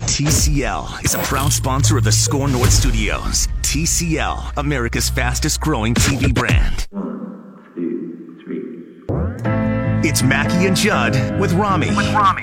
TCL is a proud sponsor of the SKOR North Studios. TCL, America's fastest growing TV brand. One, two, three. It's Mackey and Judd with Rami. With Rami.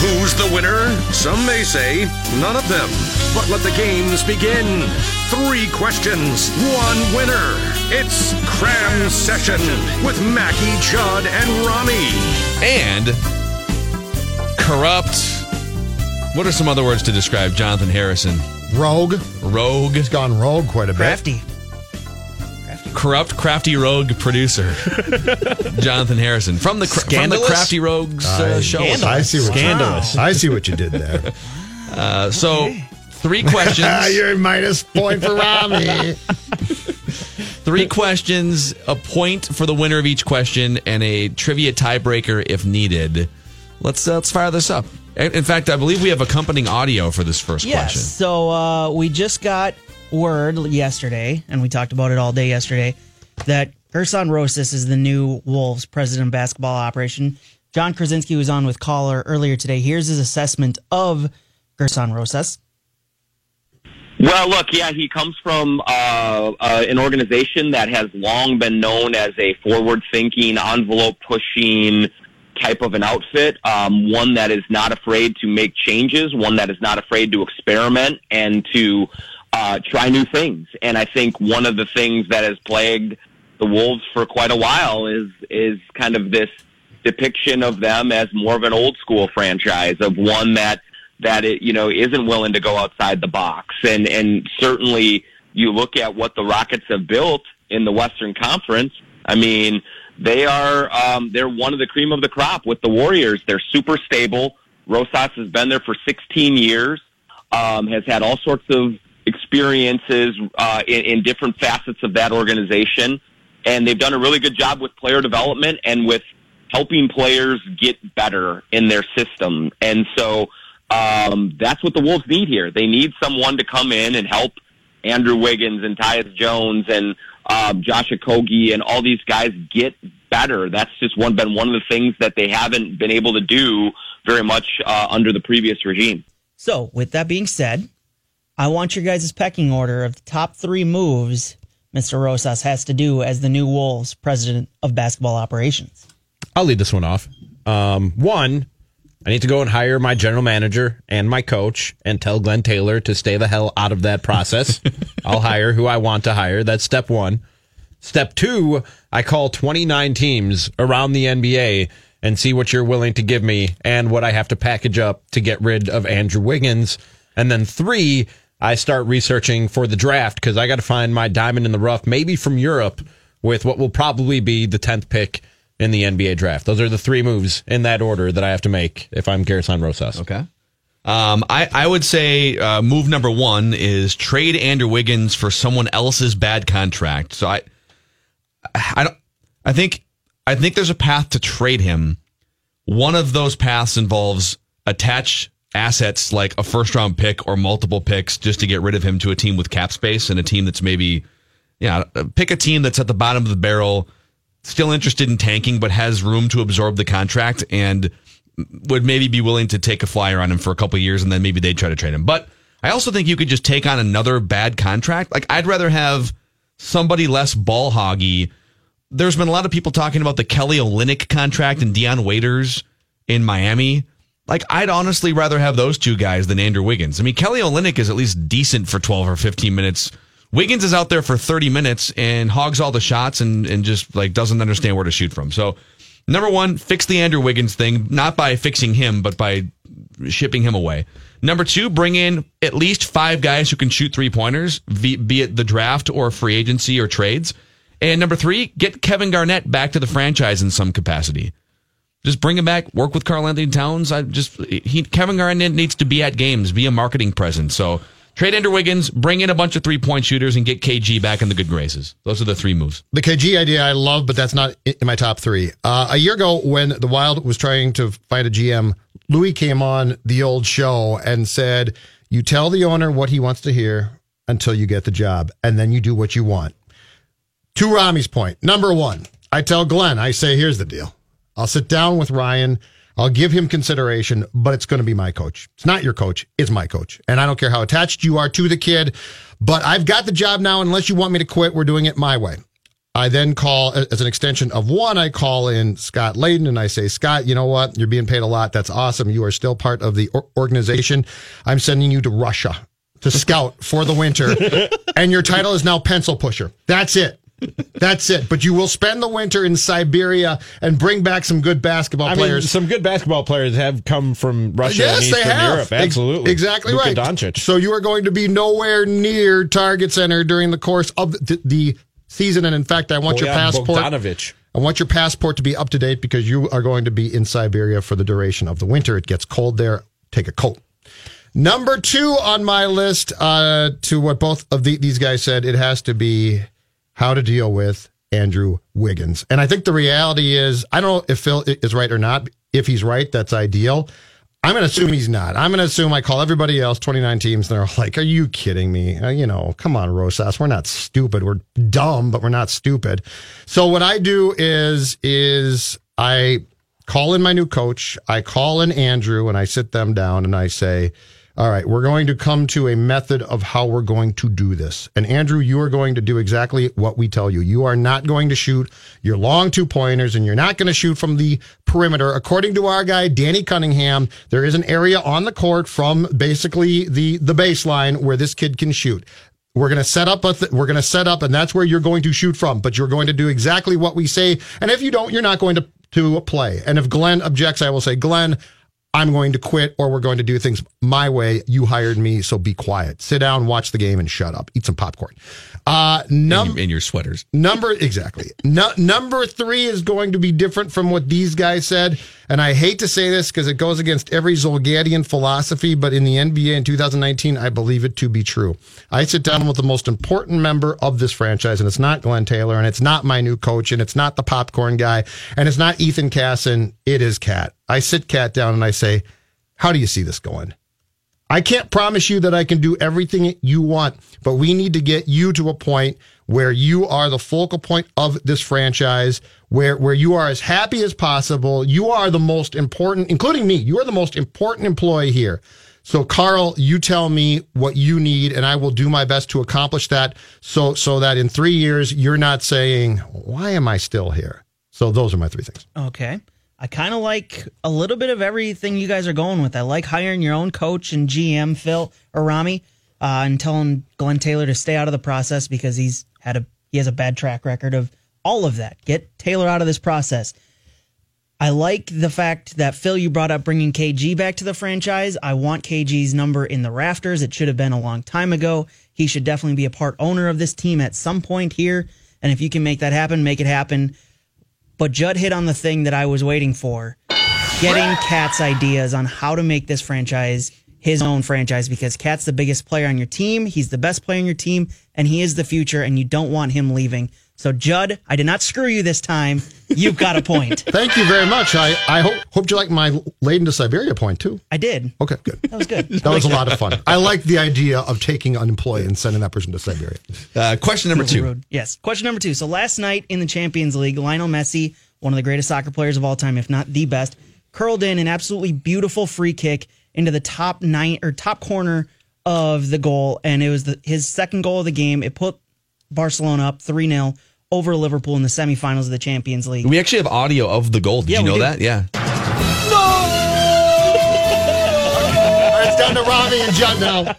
Who's the winner? Some may say none of them. But let the games begin. Three questions, one winner. It's Cram Session with Mackey, Judd, and Rami. and corrupt. What are some other words to describe Jonathan Harrison? Rogue. Rogue, He's gone rogue quite a bit. Crafty. corrupt, crafty rogue producer, Jonathan Harrison from the cra- from the Crafty Rogues uh, show. I see what Scandalous. You, I see what you did there. Uh, so, three questions. You're a minus point for Rami. Three questions, a point for the winner of each question, and a trivia tiebreaker if needed. Let's uh, let's fire this up. In in fact, I believe we have accompanying audio for this first Yes. question. So uh, we just got word yesterday, and we talked about it all day yesterday, that Gersson Rosas is the new Wolves president of basketball operation. Jon Krawczynski was on with Caller earlier today. Here's his assessment of Gersson Rosas. Well, look, yeah, he comes from uh, uh, an organization that has long been known as a forward-thinking, envelope-pushing type of an outfit. Um, one that is not afraid to make changes, one that is not afraid to experiment and to uh, try new things. And I think one of the things that has plagued the Wolves for quite a while is is kind of this depiction of them as more of an old school franchise, of one that that it you know isn't willing to go outside the box. And and certainly you look at what the Rockets have built in the Western Conference I mean they are um they're one of the cream of the crop with the Warriors. They're super stable. Rosas has been there for 16 years um has had all sorts of experiences uh in, in different facets of that organization. And they've done a really good job with player development and with helping players get better in their system. And so um, that's what the Wolves need here. They need someone to come in and help Andrew Wiggins and Tyus Jones and um, Josh Okogie and all these guys get better. That's just one been one of the things that they haven't been able to do very much uh, under the previous regime. So, with that being said, I want your guys' pecking order of the top three moves Mr. Rosas has to do as the new Wolves president of basketball operations. I'll lead this one off. Um, one, I need to go and hire my general manager and my coach and tell Glenn Taylor to stay the hell out of that process. I'll hire who I want to hire. That's step one. Step two, I call 29 teams around the NBA and see what you're willing to give me and what I have to package up to get rid of Andrew Wiggins. And then three, I start researching for the draft because I got to find my diamond in the rough, maybe from Europe, with what will probably be the 10th pick in the NBA draft. Those are the three moves in that order that I have to make if I'm Gersson Rosas. Okay. Um, I, I would say uh, move number one is trade Andrew Wiggins for someone else's bad contract. So I, I don't, I think, I think there's a path to trade him. One of those paths involves attach assets like a first round pick or multiple picks just to get rid of him to a team with cap space and a team that's maybe, yeah, pick a team that's at the bottom of the barrel, still interested in tanking, but has room to absorb the contract and would maybe be willing to take a flyer on him for a couple years and then maybe they'd try to trade him. But I also think you could just take on another bad contract. Like I'd rather have somebody less ball hoggy. There's been a lot of people talking about the Kelly Olynyk contract and Dion Waiters in Miami. Like, I'd honestly rather have those two guys than Andrew Wiggins. I mean, Kelly Olynyk is at least decent for 12 or 15 minutes. Wiggins is out there for 30 minutes and hogs all the shots and, and just like doesn't understand where to shoot from. So, number one, fix the Andrew Wiggins thing, not by fixing him, but by shipping him away. Number two, bring in at least five guys who can shoot three pointers, be it the draft or free agency or trades. And number three, get Kevin Garnett back to the franchise in some capacity. Just bring him back. Work with Karl-Anthony Towns. I just he Kevin Garnett needs to be at games, be a marketing presence. So trade Andrew Wiggins, bring in a bunch of three point shooters, and get KG back in the good graces. Those are the three moves. The KG idea I love, but that's not in my top three. Uh, a year ago, when the Wild was trying to find a GM, Louis came on the old show and said, "You tell the owner what he wants to hear until you get the job, and then you do what you want." To Rami's point, number one, I tell Glenn, I say, "Here's the deal." I'll sit down with Ryan. I'll give him consideration, but it's going to be my coach. It's not your coach. It's my coach. And I don't care how attached you are to the kid, but I've got the job now. Unless you want me to quit, we're doing it my way. I then call as an extension of one, I call in Scott Layden and I say, Scott, you know what? You're being paid a lot. That's awesome. You are still part of the organization. I'm sending you to Russia to scout for the winter. and your title is now pencil pusher. That's it. That's it. But you will spend the winter in Siberia and bring back some good basketball I players. Mean, some good basketball players have come from Russia yes, and Eastern they have. Europe. Absolutely. Ex- exactly Luka right. Doncic. So you are going to be nowhere near Target Center during the course of the, the season. And in fact, I want Bojan your passport. Bogdanovic. I want your passport to be up to date because you are going to be in Siberia for the duration of the winter. It gets cold there. Take a coat. Number two on my list, uh, to what both of the, these guys said, it has to be how to deal with Andrew Wiggins. And I think the reality is, I don't know if Phil is right or not. If he's right, that's ideal. I'm going to assume he's not. I'm going to assume I call everybody else, 29 teams, and they're like, Are you kidding me? Uh, you know, come on, Rosas. We're not stupid. We're dumb, but we're not stupid. So what I do is, is I call in my new coach. I call in Andrew and I sit them down and I say, all right, we're going to come to a method of how we're going to do this. And Andrew, you are going to do exactly what we tell you. You are not going to shoot your long two pointers and you're not going to shoot from the perimeter. According to our guy, Danny Cunningham, there is an area on the court from basically the, the baseline where this kid can shoot. We're going to set up a th- we're going to set up and that's where you're going to shoot from, but you're going to do exactly what we say. And if you don't, you're not going to to play. And if Glenn objects, I will say, "Glenn, I'm going to quit or we're going to do things my way. You hired me, so be quiet. Sit down, watch the game, and shut up. Eat some popcorn. Uh, num- in, in your sweaters. Number exactly. No, number three is going to be different from what these guys said, and I hate to say this because it goes against every Zulgadian philosophy, but in the NBA in 2019, I believe it to be true. I sit down with the most important member of this franchise, and it's not Glenn Taylor, and it's not my new coach, and it's not the popcorn guy, and it's not Ethan Casson. It is KAT. I sit KAT down and I say, "How do you see this going?" I can't promise you that I can do everything you want, but we need to get you to a point where you are the focal point of this franchise, where, where you are as happy as possible. You are the most important, including me. You are the most important employee here. So Karl, you tell me what you need and I will do my best to accomplish that so, so that in three years, you're not saying, why am I still here? So those are my three things. Okay. I kind of like a little bit of everything you guys are going with. I like hiring your own coach and GM, Phil or Rami, uh, and telling Glenn Taylor to stay out of the process because he's had a he has a bad track record of all of that. Get Taylor out of this process. I like the fact that Phil, you brought up bringing KG back to the franchise. I want KG's number in the rafters. It should have been a long time ago. He should definitely be a part owner of this team at some point here. And if you can make that happen, make it happen. But Judd hit on the thing that I was waiting for getting KAT's ideas on how to make this franchise his own franchise because KAT's the biggest player on your team. He's the best player on your team, and he is the future, and you don't want him leaving. So, Judd, I did not screw you this time. You've got a point. Thank you very much. I, I hope, hope you like my Layden to Siberia point too. I did. Okay, good. That was good. That was a lot of fun. I like the idea of taking an employee and sending that person to Siberia. Uh, question number two. Yes. Question number two. So last night in the Champions League, Lionel Messi, one of the greatest soccer players of all time, if not the best, curled in an absolutely beautiful free kick into the top nine or top corner of the goal, and it was the, his second goal of the game. It put Barcelona up 3 0 over Liverpool in the semifinals of the Champions League. We actually have audio of the goal. Did Yeah, you know do. that? Yeah. All right, it's down to Rami and Judd now.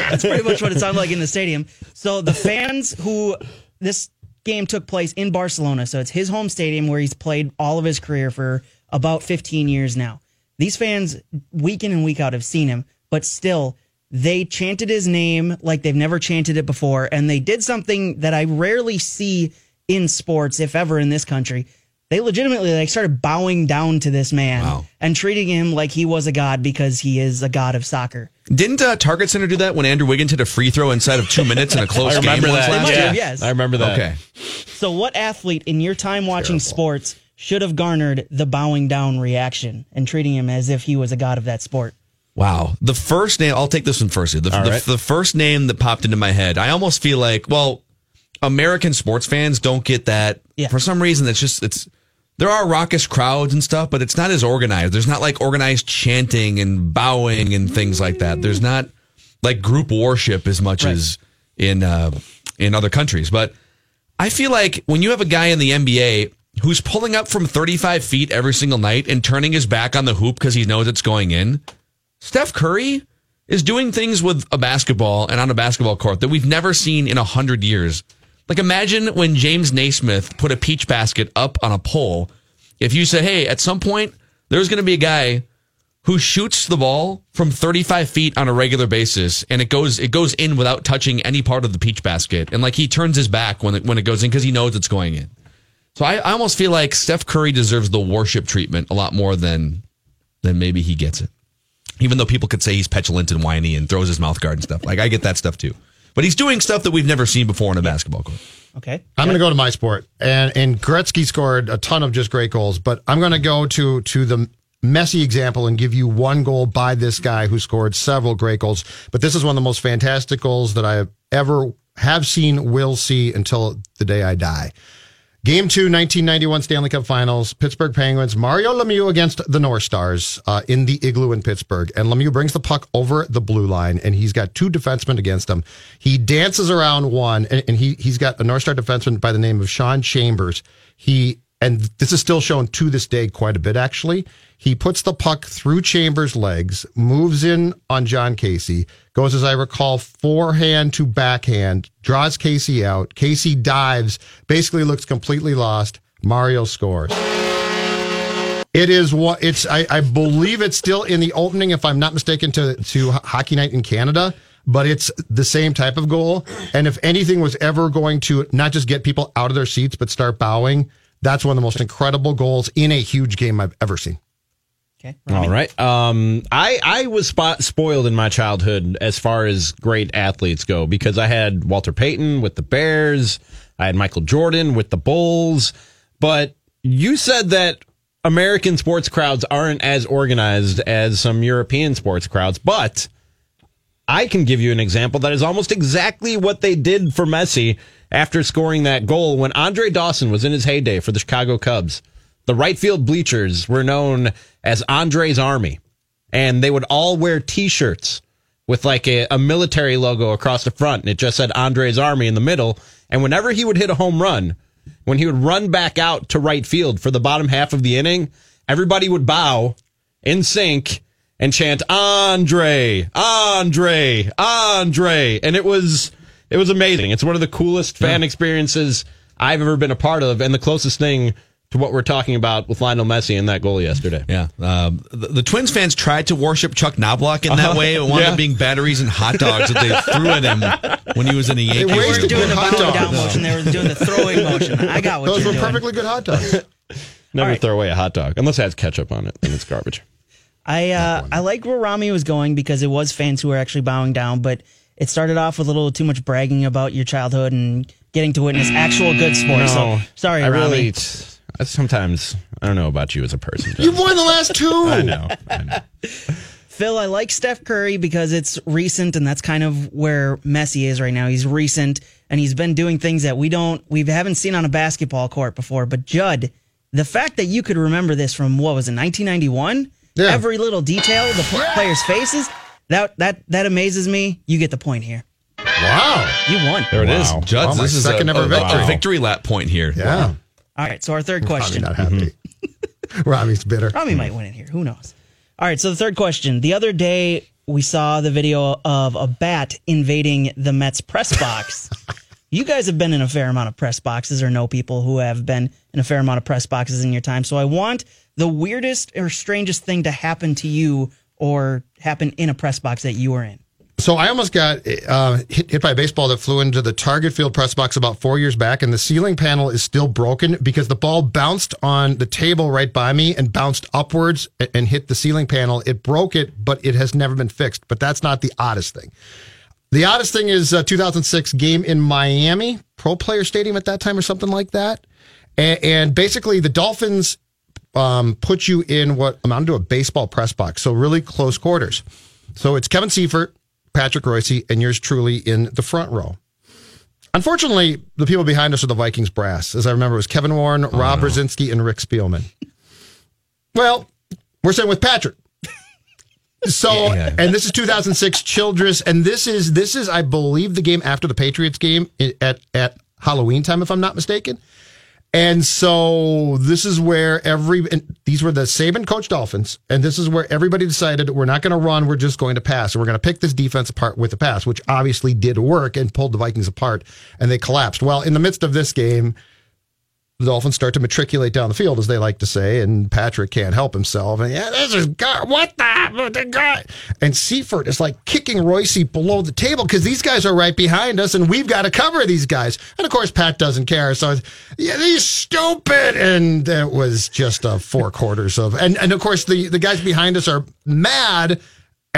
That's pretty much what it sounded like in the stadium. So the fans who this game took place in Barcelona, so it's his home stadium where he's played all of his career for about 15 years now. These fans, week in and week out, have seen him, but still, they chanted his name like they've never chanted it before, and they did something that I rarely see in sports, if ever in this country. They legitimately like started bowing down to this man and treating him like he was a god because he is a god of soccer. Didn't uh, Target Center do that when Andrew Wiggins hit a free throw inside of two minutes in a close I remember once that. last might have, yes. I remember that. Okay. So, what athlete in your time watching sports should have garnered the bowing down reaction and treating him as if he was a god of that sport? Wow. The first name, I'll take this one first. The, All the, right. the first name that popped into my head, I almost feel like, well, American sports fans don't get that. Yeah. For some reason, it's just, it's, there are raucous crowds and stuff, but it's not as organized. There's not like organized chanting and bowing and things like that. There's not like group worship as much as in, uh, in other countries. But I feel like when you have a guy in the NBA who's pulling up from 35 feet every single night and turning his back on the hoop because he knows it's going in, Steph Curry is doing things with a basketball and on a basketball court that we've never seen in a hundred years. Like imagine when James Naismith put a peach basket up on a pole. If you said, "Hey, at some point there's going to be a guy who shoots the ball from 35 feet on a regular basis, and it goes it goes in without touching any part of the peach basket, and like he turns his back when it, when it goes in because he knows it's going in." So I, I almost feel like Steph Curry deserves the worship treatment a lot more than than maybe he gets it. Even though people could say he's petulant and whiny and throws his mouth guard and stuff. Like I get that stuff too. But he's doing stuff that we've never seen before in a basketball court. Okay. I'm going to go to my sport, and and Gretzky scored a ton of just great goals, but I'm going to go to to the messy example and give you one goal by this guy who scored several great goals. But this is one of the most fantastic goals that I have ever have seen, will see until the day I die. Game two, 1991 Stanley Cup Finals, Pittsburgh Penguins, Mario Lemieux against the North Stars uh, in the igloo in Pittsburgh. And Lemieux brings the puck over the blue line, and he's got two defensemen against him. He dances around one, and, and he, he's got a North Star defenseman by the name of Shawn Chambers. He, and this is still shown to this day quite a bit, actually. He puts the puck through Chambers' legs, moves in on Jon Casey, goes, as I recall, forehand to backhand, draws Casey out. Casey dives, basically looks completely lost. Mario scores. It is what it's. I, I believe it's still in the opening, if I'm not mistaken, to to Hockey Night in Canada. But it's the same type of goal. And if anything was ever going to not just get people out of their seats, but start bowing, that's one of the most incredible goals in a huge game I've ever seen. Okay. All right. Um, I I was spot spoiled in my childhood as far as great athletes go because I had Walter Payton with the Bears, I had Michael Jordan with the Bulls, but you said that American sports crowds aren't as organized as some European sports crowds, but I can give you an example that is almost exactly what they did for Messi after scoring that goal when Andre Dawson was in his heyday for the Chicago Cubs. The right field bleachers were known as Andre's Army, and they would all wear T-shirts with like a, a military logo across the front, and it just said Andre's Army in the middle. And whenever he would hit a home run, when he would run back out to right field for the bottom half of the inning, everybody would bow in sync and chant Andre, Andre, Andre, and it was it was amazing. It's one of the coolest fan experiences I've ever been a part of, and the closest thing to what we're talking about with Lionel Messi and that goal yesterday. Yeah. Um, the, the Twins fans tried to worship Chuck Knobloch in that Uh-huh. way. It wound Yeah. up being batteries and hot dogs that they threw at him when he was in the Yankees. They weren't wasted doing good the hot bowing dogs. down motion. They were doing the throwing motion. I got what Those you're were doing. perfectly good hot dogs. Never right. throw away a hot dog unless it has ketchup on it, and it's garbage. I uh, I like where Rami was going because it was fans who were actually bowing down, but it started off with a little too much bragging about your childhood and getting to witness actual good sports. So sorry, I Rami. really I sometimes I don't know about you as a person. John. You've won the last two. I know. I know. Phil, I like Steph Curry because it's recent, and that's kind of where Messi is right now. He's recent, and he's been doing things that we don't, we haven't seen on a basketball court before. But Judd, the fact that you could remember this from what was it, 1991? Yeah. Every little detail, the players' faces. That that that amazes me. You get the point here. Wow. You won. There it is, Wow. Judd. Wow, my this is second a, ever a- victory. a victory lap point here. Yeah. All right, so our third question. Probably not happy. Robbie's bitter. Robbie might win in here. Who knows? All right, so the third question. The other day, we saw the video of a bat invading the Mets press box. you guys have been in a fair amount of press boxes or know people who have been in a fair amount of press boxes in your time. So I want the weirdest or strangest thing to happen to you or happen in a press box that you were in. So I almost got uh, hit, hit by a baseball that flew into the Target Field press box about four years back, and the ceiling panel is still broken because the ball bounced on the table right by me and bounced upwards and, and hit the ceiling panel. It broke it, but it has never been fixed. But that's not the oddest thing. The oddest thing is uh, 2006 game in Miami, Pro Player Stadium at that time or something like that, and, and basically the Dolphins um, put you in what amounted to a baseball press box, so really close quarters. So it's Kevin Seifert, Patrick Reusse, and yours truly in the front row. Unfortunately, the people behind us are the Vikings brass. As I remember, it was Kevin Warren, Rob Brzezinski, and Rick Spielman. Well, we're sitting with Patrick. So, and this is 2006 Childress, and this is this is I believe the game after the Patriots game at at Halloween time, if I'm not mistaken. And so this is where every these were the Saban coach Dolphins, and this is where everybody decided we're not going to run, we're just going to pass, we're going to pick this defense apart with the pass, which obviously did work and pulled the Vikings apart, and they collapsed. Well, in the midst of this game, the Dolphins start to matriculate down the field, as they like to say, and Patrick can't help himself. And yeah, this is God, what the, the guy? And Seifert is like kicking Reusse below the table because these guys are right behind us, and we've got to cover these guys. And of course, Pat doesn't care. So yeah, he's stupid, and it was just a four quarters of. And and of course, the the guys behind us are mad.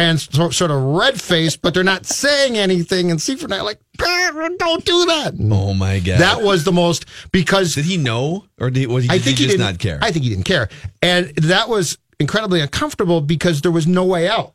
And so, sort of red faced, but they're not saying anything. And Seifert and I are like, don't do that. Oh my god. That was the most because did he know or did, was he, I did think he he didn't not care? I think he didn't care, and that was incredibly uncomfortable because there was no way out.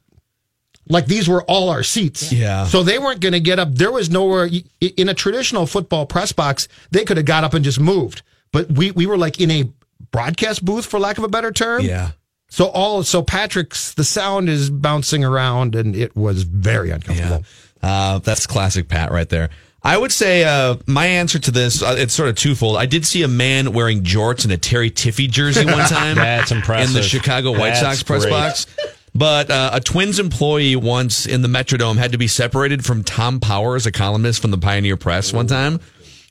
Like these were all our seats, Yeah. So they weren't going to get up. There was nowhere in a traditional football press box. They could have got up and just moved, but we we were like in a broadcast booth, for lack of a better term. yeah. So all so Patrick's the sound is bouncing around, and it was very uncomfortable. Uh, that's classic Pat right there. I would say uh, my answer to this uh, it's sort of twofold. I did see a man wearing jorts and a Terry Tiffee jersey one time. That's impressive. in the Chicago White That's Sox press great. box. But uh, a Twins employee once in the Metrodome had to be separated from Tom Powers, a columnist from the Pioneer Press, one time.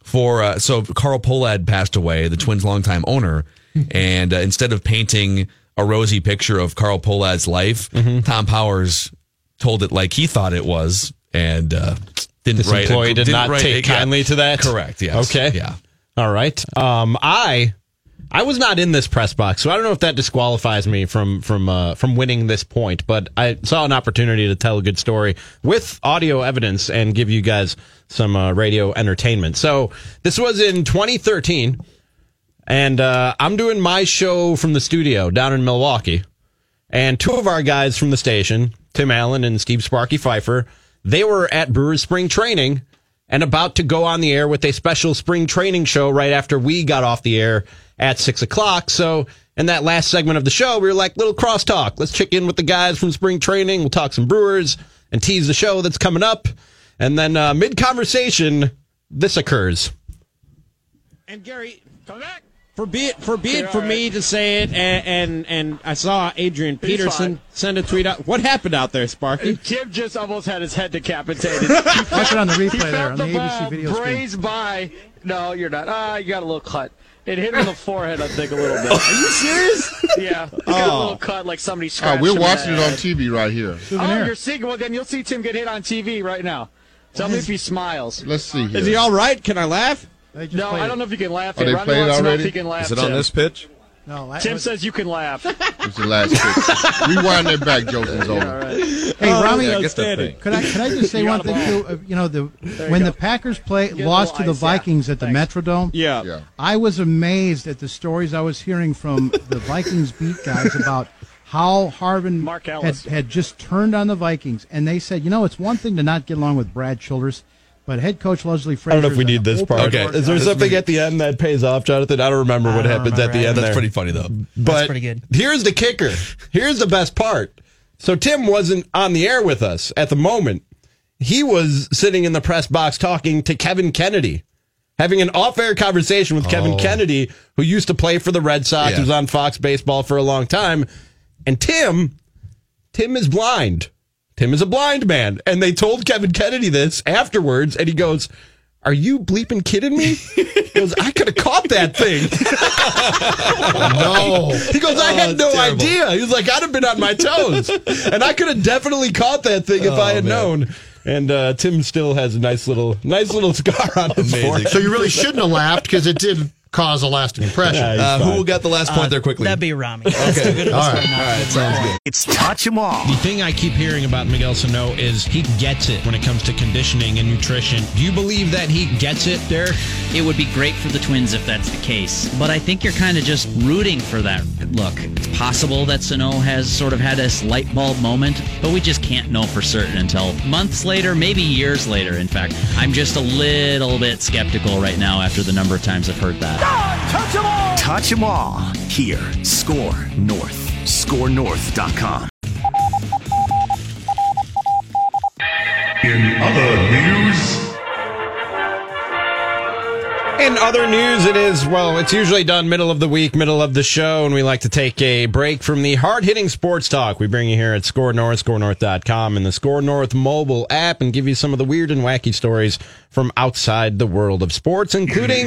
For uh, so Carl Pohlad passed away, the Twins' longtime owner, and uh, instead of painting a rosy picture of Carl Pohlad's life, Mm-hmm. Tom Powers told it like he thought it was, and uh, didn't This write. employee did didn't not take yeah. kindly to that. Correct. Yes. Okay. Yeah. All right. Um, I I was not in this press box, so I don't know if that disqualifies me from from uh, from winning this point. But I saw an opportunity to tell a good story with audio evidence and give you guys some uh, radio entertainment. So this was in 2013, and uh, I'm doing my show from the studio down in Milwaukee, and two of our guys from the station, Tim Allen and Steve Sparky Pfeiffer, they were at Brewers Spring Training and about to go on the air with a special spring training show right after we got off the air at six o'clock. So in that last segment of the show, we were like, little crosstalk. Let's check in with the guys from spring training. We'll talk some Brewers and tease the show that's coming up. And then uh, mid conversation, this occurs. And Gary, come back. Forbid, forbid for me to say it, and, and and I saw Adrian Peterson send a tweet out. What happened out there, Sparky? Tim just almost had his head decapitated. Watch it on the replay there, on the the ABC video screen. Braze by. No, you're not. Ah, you got a little cut. It hit him in the forehead, I think, a little bit. Are you serious? Yeah. He got a Oh. little cut like somebody Oh, scratched we're watching the it on. TV right here. Oh, you're seeing. Well, then you'll see Tim get hit on TV right now. Tell me if he smiles. Let's see here. Is he all right? Can I laugh? No, I don't know if you can laugh. Oh, they Ronnie played it know if already? he can laugh. Is it on Tim. this pitch? No, Tim says you can laugh. It's the last pitch. Rewind that back, Joseph. Hey, Oh, Rami, yeah, get that thing. could I could I just say one thing too? Uh, You know, the you when go. the Packers play Get lost to little the ice, yeah. Vikings at the Metrodome. Yeah. Yeah. I was amazed at the stories I was hearing from the Vikings beat guys about how Harvin Mark had, had just turned on the Vikings, and they said, you know, it's one thing to not get along with Brad Childress, but head coach Leslie I don't know if we need this part. Okay. Is there something at the end that pays off, Jonathan? I don't remember I what don't happens at the end. That's there. pretty funny though. But pretty good. here's the kicker. Here's the best part. So Tim wasn't on the air with us at the moment. He was sitting in the press box talking to Kevin Kennedy, having an off-air conversation with Kevin Oh. Kennedy, who used to play for the Red Sox, Yeah. He was on Fox Baseball for a long time. And Tim, Tim is blind. Tim is a blind man. And they told Kevin Kennedy this afterwards, and he goes, Are you bleeping kidding me? He goes, I could have caught that thing. no. He goes, I Oh, had no idea. He was like, I'd have been on my toes. and I could have definitely caught that thing if Oh, I had man. known. And uh, Tim still has a nice little, nice little scar on his Amazing. forehead. So you really shouldn't have laughed because it did cause a lasting impression. Uh, who got the last point there quickly? That'd be Rami. Okay. too good of a All story right. not to All right, sounds wrong. good. It's touch 'em all. The thing I keep hearing about Miguel Sano is he gets it when it comes to conditioning and nutrition. Do you believe that he gets it, Derek? It would be great for the Twins if that's the case. But I think you're kind of just rooting for that look. It's possible that Sano has sort of had this light bulb moment, but we just can't know for certain until months later, maybe years later, in fact. I'm just a little bit skeptical right now after the number of times I've heard that. Touch 'em all. Touch 'em all. Here, SKOR North. SKORNorth.com. In other news, In other news, it is, well, it's usually done middle of the week, middle of the show, and we like to take a break from the hard hitting sports talk we bring you here at SKOR North, skornorth.com, and the SKOR North mobile app, and give you some of the weird and wacky stories from outside the world of sports, including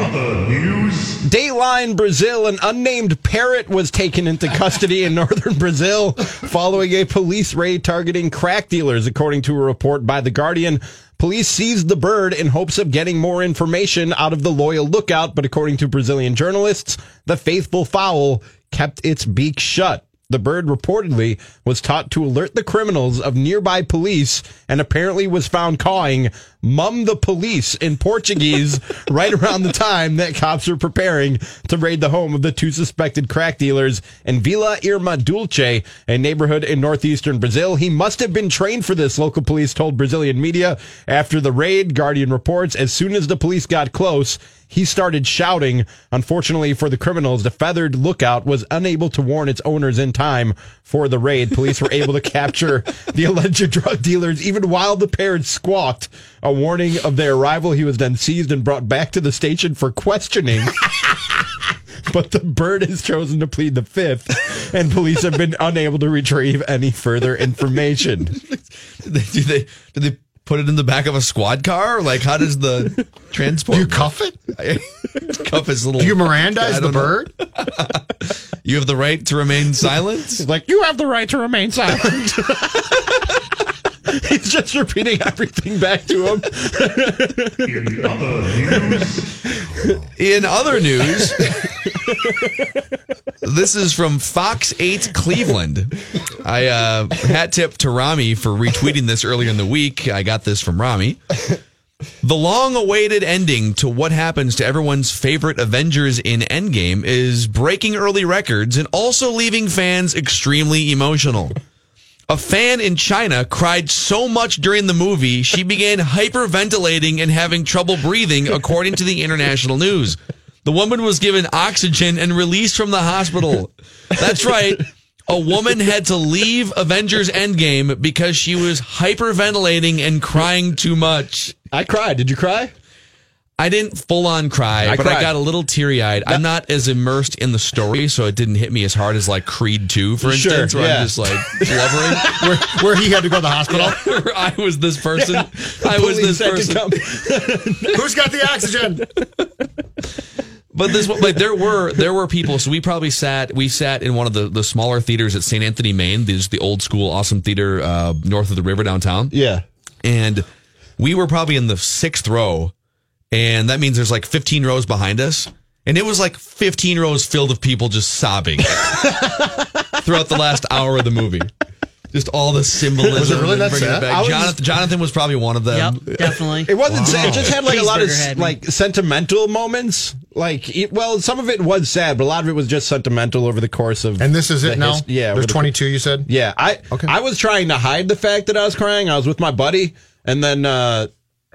Dayline Brazil, an unnamed parrot was taken into custody in northern Brazil following a police raid targeting crack dealers, according to a report by The Guardian. Police seized the bird in hopes of getting more information out of the loyal lookout, but according to Brazilian journalists, the faithful fowl kept its beak shut. The bird reportedly was taught to alert the criminals of nearby police and apparently was found cawing mum the police in Portuguese right around the time that cops were preparing to raid the home of the two suspected crack dealers in Vila Irma Dulce, a neighborhood in northeastern Brazil. He must have been trained for this, local police told Brazilian media. After the raid, Guardian reports, as soon as the police got close, he started shouting. Unfortunately for the criminals, the feathered lookout was unable to warn its owners in time for the raid. Police were able to capture the alleged drug dealers even while the parrot squawked a warning of their arrival. He was then seized and brought back to the station for questioning. but the bird has chosen to plead the fifth, and police have been unable to retrieve any further information. Did they, do they put it in the back of a squad car? Like, how does the transport? Do you cuff it? cuff his little. Do you Mirandize the know. bird? You have the right to remain silent. like you have the right to remain silent. He's just repeating everything back to him. in other news, In other news, this is from Fox 8 Cleveland. I uh, hat tip to Rami for retweeting this earlier in the week. I got this from Rami. The long awaited ending to what happens to everyone's favorite Avengers in Endgame is breaking early records and also leaving fans extremely emotional. A fan in China cried so much during the movie, she began hyperventilating and having trouble breathing, according to the international news. The woman was given oxygen and released from the hospital. That's right. A woman had to leave Avengers Endgame because she was hyperventilating and crying too much. I cried. Did you cry? I didn't full on cry, I but I got a little teary eyed. I'm not as immersed in the story, so it didn't hit me as hard as like Creed 2, for Sure, instance, where yeah. I'm just like blubbering. where, where he had to go to the hospital? Where I was this person. Yeah. I was this person. Who's got the oxygen? But this, like, there were there were people. So we probably sat. We sat in one of the, the smaller theaters at St. Anthony, Maine. This is the old school, awesome theater uh, north of the river downtown. Yeah. And we were probably in the sixth row, and that means there's like 15 rows behind us, and it was like 15 rows filled of people just sobbing throughout the last hour of the movie. Just all the symbolism. Was it really that bringing it sad? back. Was- Jonathan, Jonathan was probably one of them. Yep, definitely. It wasn't. sad. It just had like a lot of Cheeseburger like sentimental moments. Like, it, well, some of it was sad, but a lot of it was just sentimental over the course of. And this is it now? his- yeah, There's the- 22, you said? Yeah, I Okay. I was trying to hide the fact that I was crying. I was with my buddy, and then uh,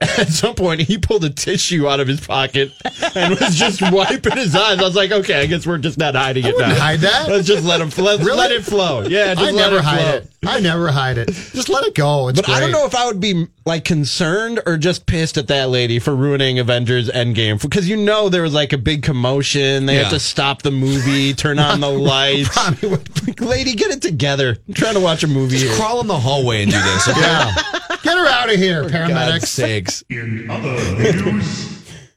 at some point he pulled a tissue out of his pocket and was just wiping his eyes. I was like, okay, I guess we're just not hiding it now. hide that. Let's just let him let, Really? let it flow. Yeah, just I let never it hide flow. it. I never hide it. Just let it go. It's but I don't know if I would be like concerned or just pissed at that lady for ruining Avengers Endgame because you know there was like a big commotion. They Yeah. have to stop the movie, turn on the lights. Like, lady, get it together. I'm trying to watch a movie here. Crawl in the hallway and do this. Okay? Yeah. Get her out of here, God's paramedics. sakes.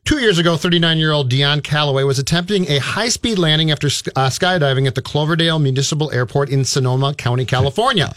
Two years ago, 39 year old Dion Calloway was attempting a high speed landing after uh, skydiving at the Cloverdale Municipal Airport in Sonoma County, California.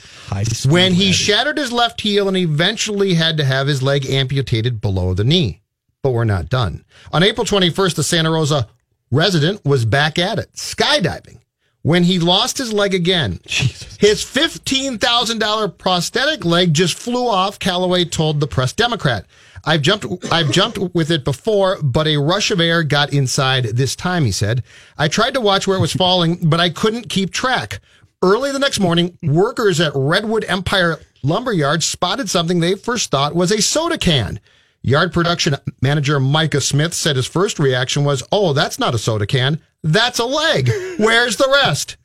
when he shattered his left heel and eventually had to have his leg amputated below the knee. But we're not done. On April 21st, the Santa Rosa resident was back at it, skydiving. When he lost his leg again, his $15,000 prosthetic leg just flew off, Calloway told the Press Democrat. I've jumped, I've jumped with it before, but a rush of air got inside this time, he said. I tried to watch where it was falling, but I couldn't keep track. Early the next morning, workers at Redwood Empire Lumberyard spotted something they first thought was a soda can. Yard production manager Micah Smith said his first reaction was, Oh, that's not a soda can. That's a leg. Where's the rest?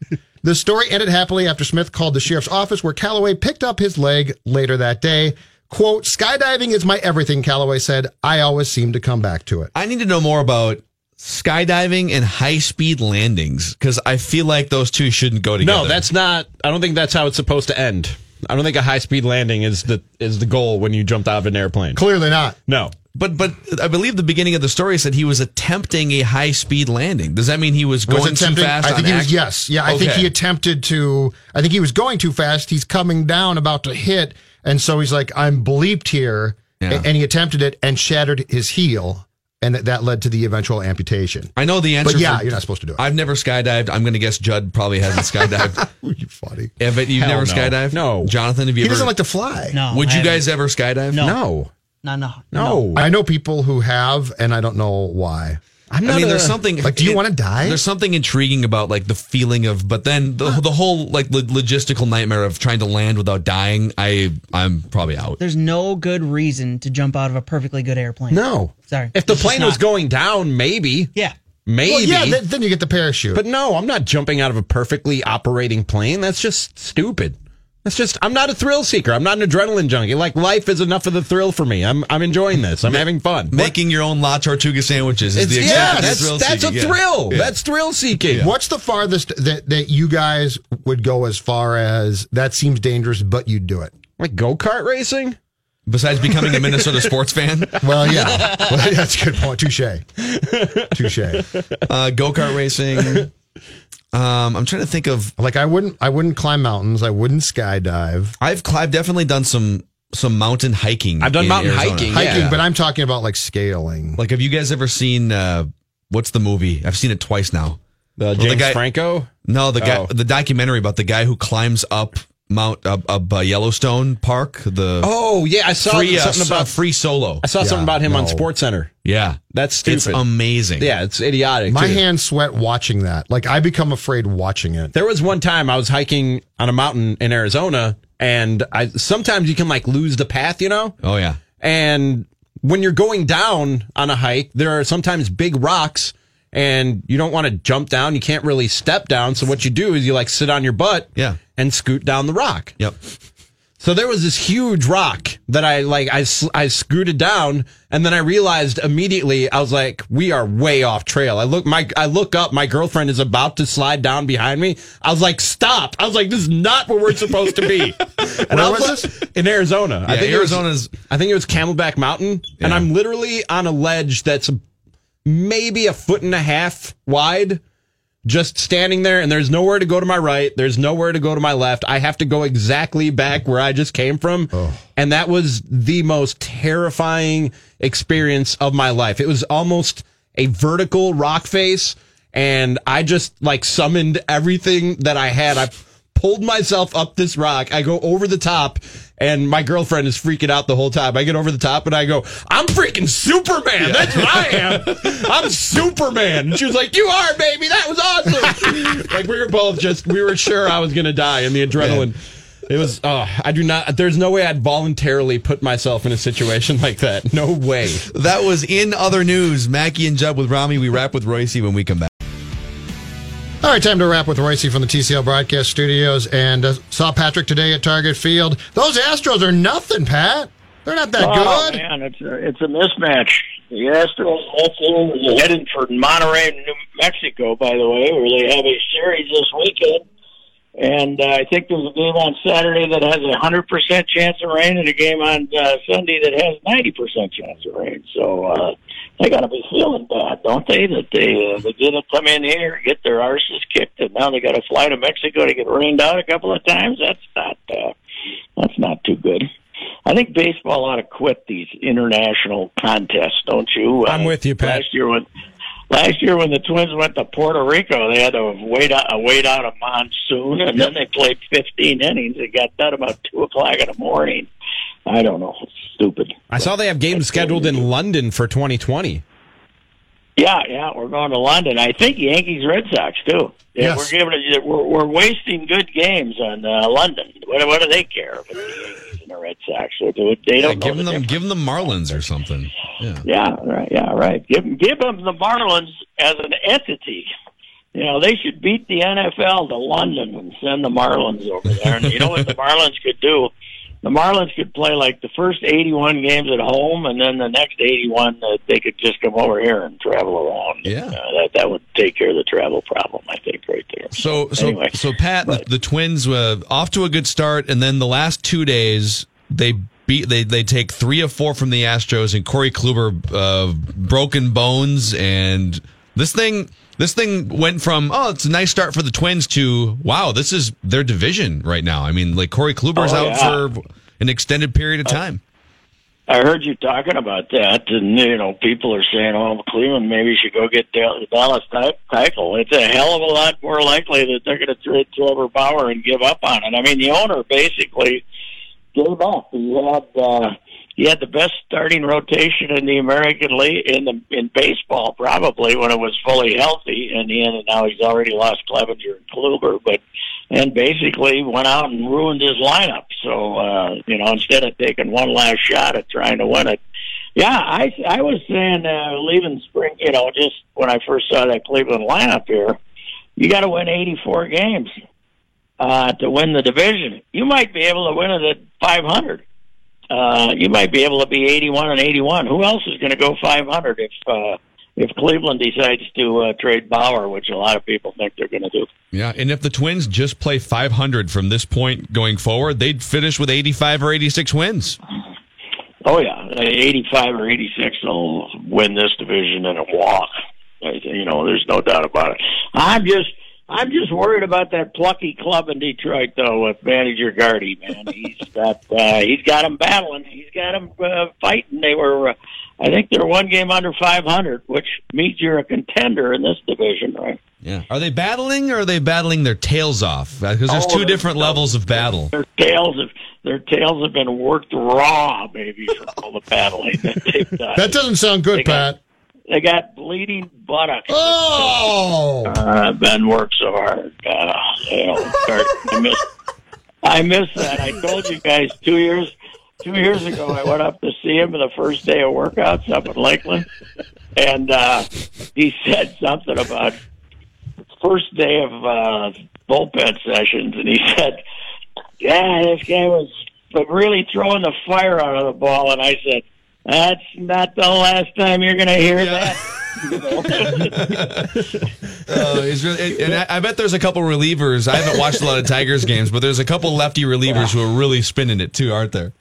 The story ended happily after Smith called the sheriff's office where Calloway picked up his leg later that day. Quote, skydiving is my everything, Calloway said. I always seem to come back to it. I need to know more about skydiving and high speed landings because I feel like those two shouldn't go together. No, that's not. I don't think that's how it's supposed to end. I don't think a high speed landing is the is the goal when you jumped out of an airplane. Clearly not. No. But but I believe the beginning of the story said he was attempting a high speed landing. Does that mean he was going Was too fast? I think on he was, act- yes. Yeah, I think he attempted to, I think he was going too fast. He's coming down about to hit. And so he's like, I'm bleeped here. Yeah. And he attempted it and shattered his heel. And that- that led to the eventual amputation. I know the answer. But yeah, for- you're not supposed to do it. I've never skydived. I'm going to guess Judd probably hasn't skydived. you funny. Yeah, but you've Hell never no. skydived? No. Jonathan, have you ever He ever? doesn't like to fly. No. Would I you haven't. guys ever skydive? No. No. No, no, No. I know people who have, and I don't know why. I'm I mean, a- there's something Like, do you it- want to die? There's something intriguing about like the feeling of, but then the, the whole like lo- logistical nightmare of trying to land without dying. I I'm probably out. There's no good reason to jump out of a perfectly good airplane. No. Sorry. If the plane was going down, maybe. Yeah. Maybe. Well, yeah, then, then you get the parachute. But no, I'm not jumping out of a perfectly operating plane. That's just stupid. That's just I'm not a thrill seeker. I'm not an adrenaline junkie. Like life is enough of the thrill for me. I'm I'm enjoying this. I'm having fun. Making your own La Tortuga sandwiches is It's, the yeah, that's thrill that's a seeking. Yeah. thrill. Yeah. That's thrill seeking. What's the farthest that, that you guys would go as far as that seems dangerous, but you'd do it? Like go kart racing? Besides becoming a Minnesota sports fan, Well, yeah. well, that's a good point. Touche. Touche. uh, go kart racing. Um, I'm trying to think of. Like I wouldn't I wouldn't climb mountains. I wouldn't skydive. I've I've definitely done some some mountain hiking. I've done in mountain Arizona. hiking, Hiking, Yeah. but I'm talking about like scaling. Like, have you guys ever seen uh, what's the movie? I've seen it twice now. The Well, James guy- Franco? No, the guy, Oh. the documentary about the guy who climbs up Mount up, up uh, Yellowstone Park. The Oh yeah, I saw free uh, something so- about free solo. I saw Yeah, something about him on. Sports Center. Yeah, That's stupid. it's amazing. yeah, it's idiotic. My too. hands sweat watching that. Like I become afraid watching it. There was one time I was hiking on a mountain in Arizona, and I sometimes you can like lose the path, you know. Oh yeah. And when you're going down on a hike, there are sometimes big rocks, and you don't want to jump down. You can't really step down. So what you do is you like sit on your butt, Yeah. And scoot down the rock. Yep. So there was this huge rock that I like I I scooted down and then I realized immediately I was like we are way off trail. I look my I look up my girlfriend is about to slide down behind me. I was like stop. I was like this is not where we're supposed to be. and I Where was this? In Arizona. I Yeah, think it was- Arizona's- I think it was Camelback Mountain and I'm literally on a ledge that's maybe a foot and a half wide just standing there and there's nowhere to go to my right. There's nowhere to go to my left. I have to go exactly back where i just came from. Oh. And that was the most terrifying experience of my life. It was almost a vertical rock face and i just like summoned everything that i had. I pulled myself up this rock. I go over the top and my girlfriend is freaking out the whole time. I get over the top and I go, I'm freaking Superman. That's what I am. I'm Superman. And she was like, You are, baby. That was awesome. like we were both just, we were sure I was going to die in the adrenaline. It was, oh, I do not, there's no way I'd voluntarily put myself in a situation like that. No way. That was in other news. Mackey and Judd with Rami. We wrap with Reusse when we come back. All right, time to wrap with Reusse from the TCL broadcast studios. And uh, saw Patrick today at Target Field. Those Astros are nothing, Pat. They're not that oh, good. man, it's a, it's a mismatch. The Astros also heading for Monterrey, New Mexico, by the way, where they have a series this weekend. And uh, I think there's a game on Saturday that has a hundred percent chance of rain, and a game on uh, Sunday that has ninety percent chance of rain. So uh, they got to be feeling bad, don't they? That they uh, they didn't come in here, get their arses kicked, and now they got to fly to Mexico to get rained out a couple of times. That's not uh, that's not too good. I think baseball ought to quit these international contests, don't you? I'm with you, Pat. Last year when last year when the Twins went to Puerto Rico, they had to wait out wait out a monsoon, and then they played 15 innings. It got done about two o'clock in the morning. I don't know, stupid. I saw they have games scheduled in London for 2020. Yeah, yeah, we're going to London. I think Yankees, Red Sox too. Yeah, Yes. we're giving it. We're, we're wasting good games on uh, London. What, what do they care if it's the Yankees and the Red Sox? They, do- they Yeah, don't know give the them give them the Marlins or something. Yeah. Yeah, right. Yeah, right. Give give them the Marlins as an entity. You know, they should beat the NFL to London and send the Marlins over there. And you know what the Marlins could do? The Marlins could play like the first 81 games at home, and then the next 81 uh, they could just come over here and travel around. Yeah, uh, that that would take care of the travel problem, I think, right there. So so Anyway. so Pat, the, the Twins were off to a good start, and then the last two days they beat they they take three of four from the Astros, and Corey Kluber uh, broken bones, and this thing this thing went from oh it's a nice start for the Twins to wow this is their division right now. I mean like Corey Kluber's Oh, out yeah. for an extended period of time. I heard you talking about that, and you know, people are saying, "Oh, Cleveland maybe should go get the Dallas Keuchel." It's a hell of a lot more likely that they're going to trade Trevor Bauer and give up on it. I mean, the owner basically gave up. He had uh, he had the best starting rotation in the American League in the in baseball, probably when it was fully healthy. The end, and now he's already lost Clevinger and Kluber, but and basically went out and ruined his lineup. So uh, you know, instead of taking one last shot at trying to win it, yeah, I I was saying uh, leaving spring. You know, just when I first saw that Cleveland lineup here, you got to win 84 games uh, to win the division. You might be able to win it at 500. Uh, you might be able to be 81 and 81. Who else is going to go 500 if uh, if Cleveland decides to uh, trade Bauer, which a lot of people think they're going to do? Yeah, and if the Twins just play 500 from this point going forward, they'd finish with 85 or 86 wins. Oh yeah, eighty-five or eighty-six will win this division in a walk. You know, there's no doubt about it. I'm just, I'm just worried about that plucky club in Detroit, though, with manager Gardy. Man, he's got, uh, he's got them battling. He's got them uh, fighting. They were, uh, I think, they're one game under 500, which means you're a contender in this division, right? Yeah. Are they battling or are they battling their tails off? Because there's Oh, two they're- different levels of battle. Their tails have, their tails have been worked raw, baby, from all the battling that they've done. That doesn't sound good, They got- Pat. They got bleeding buttocks. Oh, uh, Ben worked so hard. Uh, you know, I miss, I miss that. I told you guys two years, two years ago, I went up to see him the first day of workouts up in Lakeland, and uh, he said something about first day of uh, bullpen sessions, and he said, "Yeah, this guy was really throwing the fire out of the ball," and I said. That's not the last time you're going to hear that. Oh, he's really, and I, I bet there's a couple relievers. I haven't watched a lot of Tigers games, but there's a couple lefty relievers who are really spinning it too, aren't there?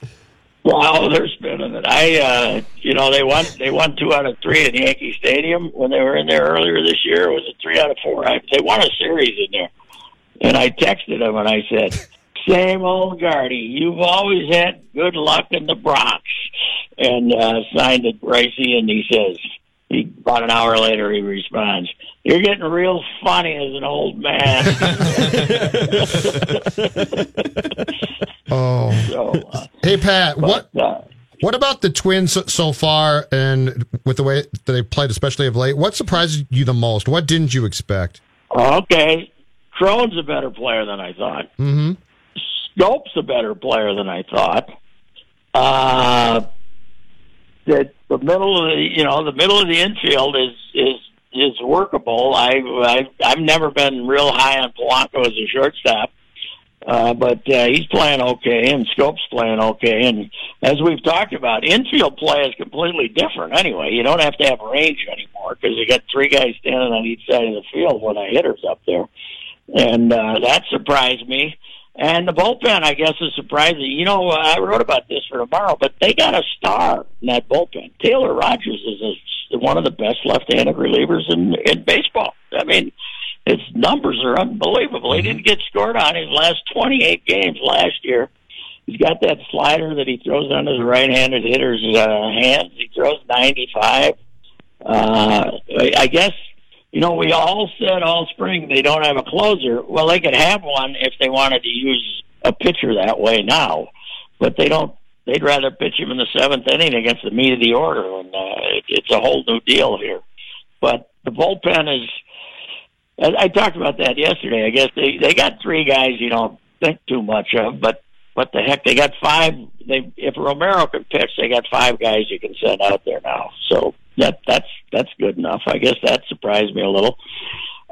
Wow, they're spinning it. I, uh, you know, they won. They won two out of three in Yankee Stadium when they were in there earlier this year. It was a three out of four. I, they won a series in there, and I texted him and I said, "Same old Gardy. You've always had good luck in the Bronx." And uh, signed it, Ricey, and he says, he about an hour later he responds, "You're getting real funny as an old man." Oh. so, uh, Hey, Pat, what uh, what about the Twins so- far and with the way that they played, especially of late? What surprised you the most? What didn't you expect? Okay, Cron's a better player than I thought. Mm-hmm. Schoop's a better player than I thought. Uh, the the middle of the you know the middle of the infield is is is workable. I, I I've never been real high on Polanco as a shortstop. Uh, but uh, he's playing okay, and Schoop's playing okay. And as we've talked about, infield play is completely different. Anyway, you don't have to have range anymore because you got three guys standing on each side of the field when a hitter's up there, and uh, that surprised me. And the bullpen, I guess, is surprising. You know, I wrote about this for tomorrow, but they got a star in that bullpen. Taylor Rogers is a, one of the best left-handed relievers in in baseball. I mean, his numbers are unbelievable. He didn't get scored on his last 28 games last year. He's got that slider that he throws on his right-handed hitter's uh, hands. He throws 95. Uh, I I guess you know we all said all spring they don't have a closer. Well, they could have one if they wanted to use a pitcher that way now, but they don't. They'd rather pitch him in the seventh inning against the meat of the order, and uh, it, it's a whole new deal here. But the bullpen is. I, I talked about that yesterday. I guess they they got three guys you don't think too much of, but what the heck? They got five. They if Romero can pitch, they got five guys you can send out there now. So that that's that's good enough. I guess that surprised me a little.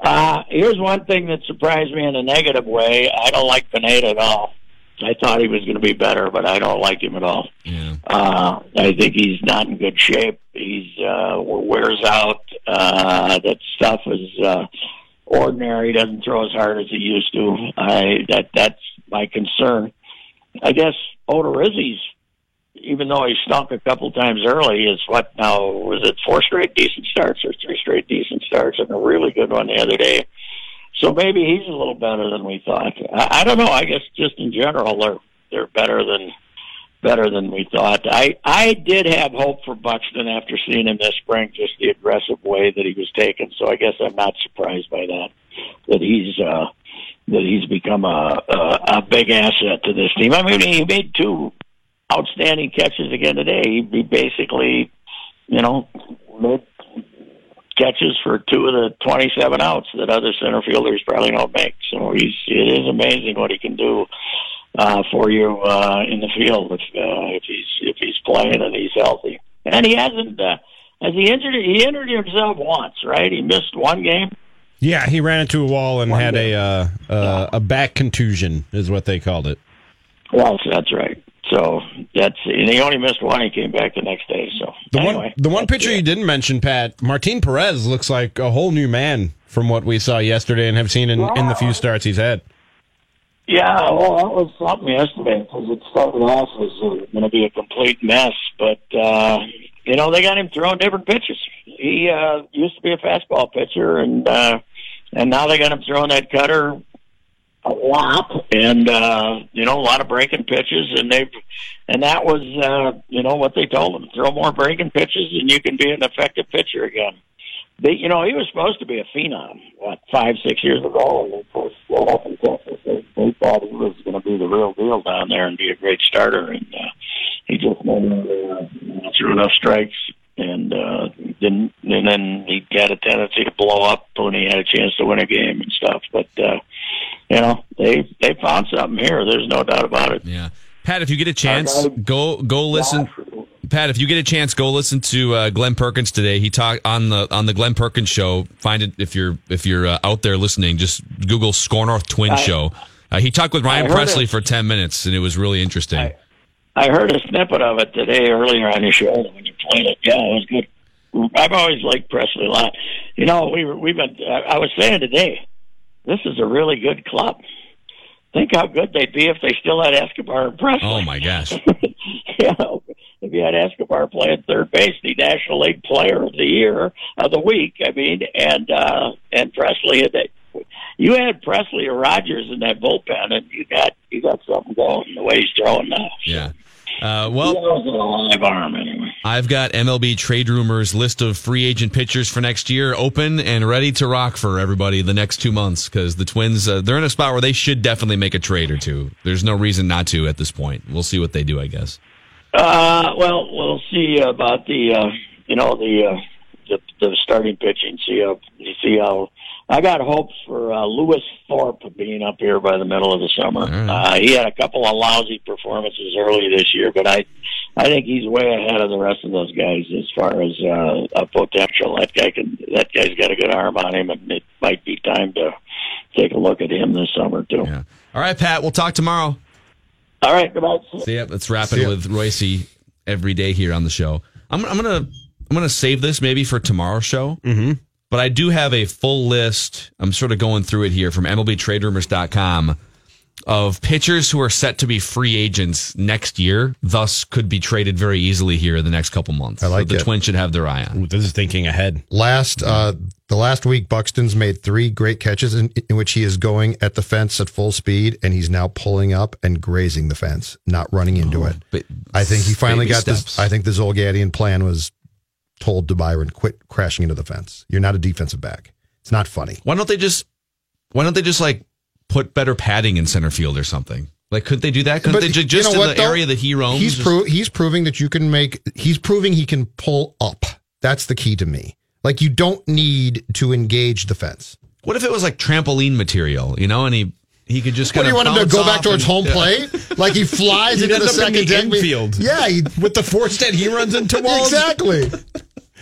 Uh, here's one thing that surprised me in a negative way. I don't like Pineda at all. I thought he was going to be better, but I don't like him at all. Uh, I think he's not in good shape. He's uh, wears out. Uh, that stuff is uh, ordinary. He doesn't throw as hard as he used to. I that that's my concern. I guess Odorizzi's, even though he stunk a couple times early, is what now was it four straight decent starts or three straight decent starts and a really good one the other day. So maybe he's a little better than we thought. I, I don't know. I guess just in general, they're they're better than better than we thought. I I did have hope for Buxton after seeing him this spring, just the aggressive way that he was taken. So I guess I'm not surprised by that. That he's uh, that he's become a, a a big asset to this team. I mean, he made two outstanding catches again today. He, he basically, you know, made catches for two of the 27 outs that other center fielders probably don't make. So he's it is amazing what he can do uh, for you uh, in the field if uh, if he's if he's playing and he's healthy. And he hasn't. Uh, has he injured? He injured himself once, right? He missed one game. Yeah, he ran into a wall and One had a uh, uh, a back contusion, is what they called it. Well, that's right. So that's and he only missed one. He came back the next day. So The anyway, one, the one pitcher you didn't mention, Pat, Martin Perez looks like a whole new man from what we saw yesterday and have seen in, in the few starts he's had. Yeah, well, that was something yesterday because it started off as uh, going to be a complete mess, but uh, you know they got him throwing different pitches. He uh, used to be a fastball pitcher, and uh, and now they got him throwing that cutter a lot, and uh, you know a lot of breaking pitches, and they've and that was uh, you know what they told him: throw more breaking pitches, and you can be an effective pitcher again. They, you know, he was supposed to be a phenom, what, five, six years ago, and of course, well, up in Texas, they, they thought he was going to be the real deal down there and be a great starter, and uh, he just never uh, threw enough strikes, and uh, didn't, and then he had a tendency to blow up when he had a chance to win a game and stuff. But uh, you know, they they found something here. There's no doubt about it. Yeah. Pat, if you get a chance, go go listen. Pat, if you get a chance, go listen to uh, Glenn Perkins today. He talked on the on the Glenn Perkins show. Find it if you're if you're uh, out there listening. Just Google SKOR North Twin I- Show. Uh, he talked with Ryan Pressly it. for ten minutes, and it was really interesting. I heard a snippet of it today earlier on your show when you played it. Yeah, it was good. I've always liked Pressly a lot. You know, we were we've been. I I was saying today, this is a really good club. Think how good they'd be if they still had Escobar and Pressly. oh my gosh! you know, if you had Escobar playing third base, the National League Player of the Year of the week. I mean, and uh, and Pressly, and they, you had Pressly or Rogers in that bullpen, and you got you got something going the way he's throwing now. Yeah. Uh, well, live arm anyway. I've got MLB trade rumors list of free agent pitchers for next year open and ready to rock for everybody the next two months because the Twins uh, they're in a spot where they should definitely make a trade or two. There's no reason not to at this point. We'll see what they do, I guess. Uh, well, we'll see about the uh, you know the uh, the, the starting pitching. See how you see how I got hopes for uh, Lewis Thorpe being up here by the middle of the summer. Uh, he had a couple of lousy performances early this year, but I I think he's way ahead of the rest of those guys as far as uh, a potential. That guy can. That guy's got a good arm on him, and it might be time to take a look at him this summer too. Yeah. All right, Pat. We'll talk tomorrow. All right, goodbye. See ya. Let's wrap it with Royce every day here on the show. I'm, I'm gonna I'm gonna save this maybe for tomorrow's show. Mm-hmm. But I do have a full list. I'm sort of going through it here from MLBTradeRumors.com of pitchers who are set to be free agents next year, thus could be traded very easily here in the next couple months. I like the it. Twins should have their eye on. This is thinking ahead. Last uh, the last week, Buxton's made three great catches in, in which he is going at the fence at full speed, and he's now pulling up and grazing the fence, not running into it. But I think he finally got steps. this. I think the Zulgadian plan was told to Byron, quit crashing into the fence. You're not a defensive back. It's not funny. Why don't they just why don't they just like put better padding in center field or something? Like could they do that? Couldn't But they ju- you just know in what, the though? area that he roams? He's just- pro- he's proving that you can make. He's proving he can pull up. That's the key to me. Like you don't need to engage the fence. What if it was like trampoline material, you know, and he he could just What kind do you want him to go back towards and- home Yeah. plate? Like he flies into the up in second the deck. infield. Yeah, he, With the force that he runs into walls. exactly.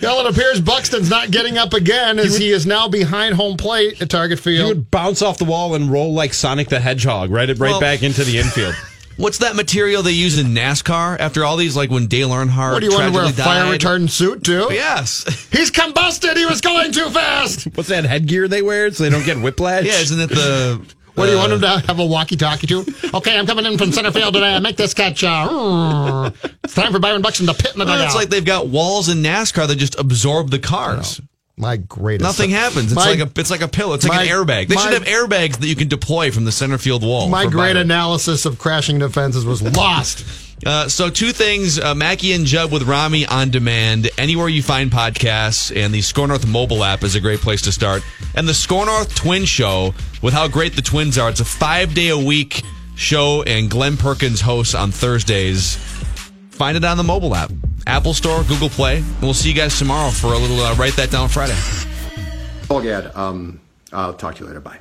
Well, it appears Buxton's not getting up again as he, is now behind home plate at Target Field. He Field. would bounce off the wall and roll like Sonic the Hedgehog, right, right Well- back into the infield. What's that material they use in NASCAR after all these like when Dale Earnhardt What do you want to wear a tragically fire died? retardant suit too? Yes. He's combusted. He was going too fast. What's that headgear they wear so they don't get whiplash? Yeah, isn't it the What do you uh, want him to have a walkie-talkie to? Okay, I'm coming in from center field today. I make this catch. Uh, it's time for Byron Buxton to pit in the Well, dugout. it's like they've got walls in NASCAR that just absorb the cars. My greatest. Nothing happens. It's My- like a it's like a pillow. It's like my- an airbag. They my- should have airbags that you can deploy from the center field wall. My great Byron. analysis of crashing defenses was lost. Uh, so two things: uh, Mackey and Judd with Rami on demand anywhere you find podcasts, and the SKOR North mobile app is a great place to start. And the SKOR North Twin Show with how great the Twins are. It's a five day a week show, and Glenn Perkins hosts on Thursdays. Find it on the mobile app, Apple Store, Google Play. And we'll see you guys tomorrow for a little uh, write that down Friday. Oh, Gad, um, I'll talk to you later. Bye.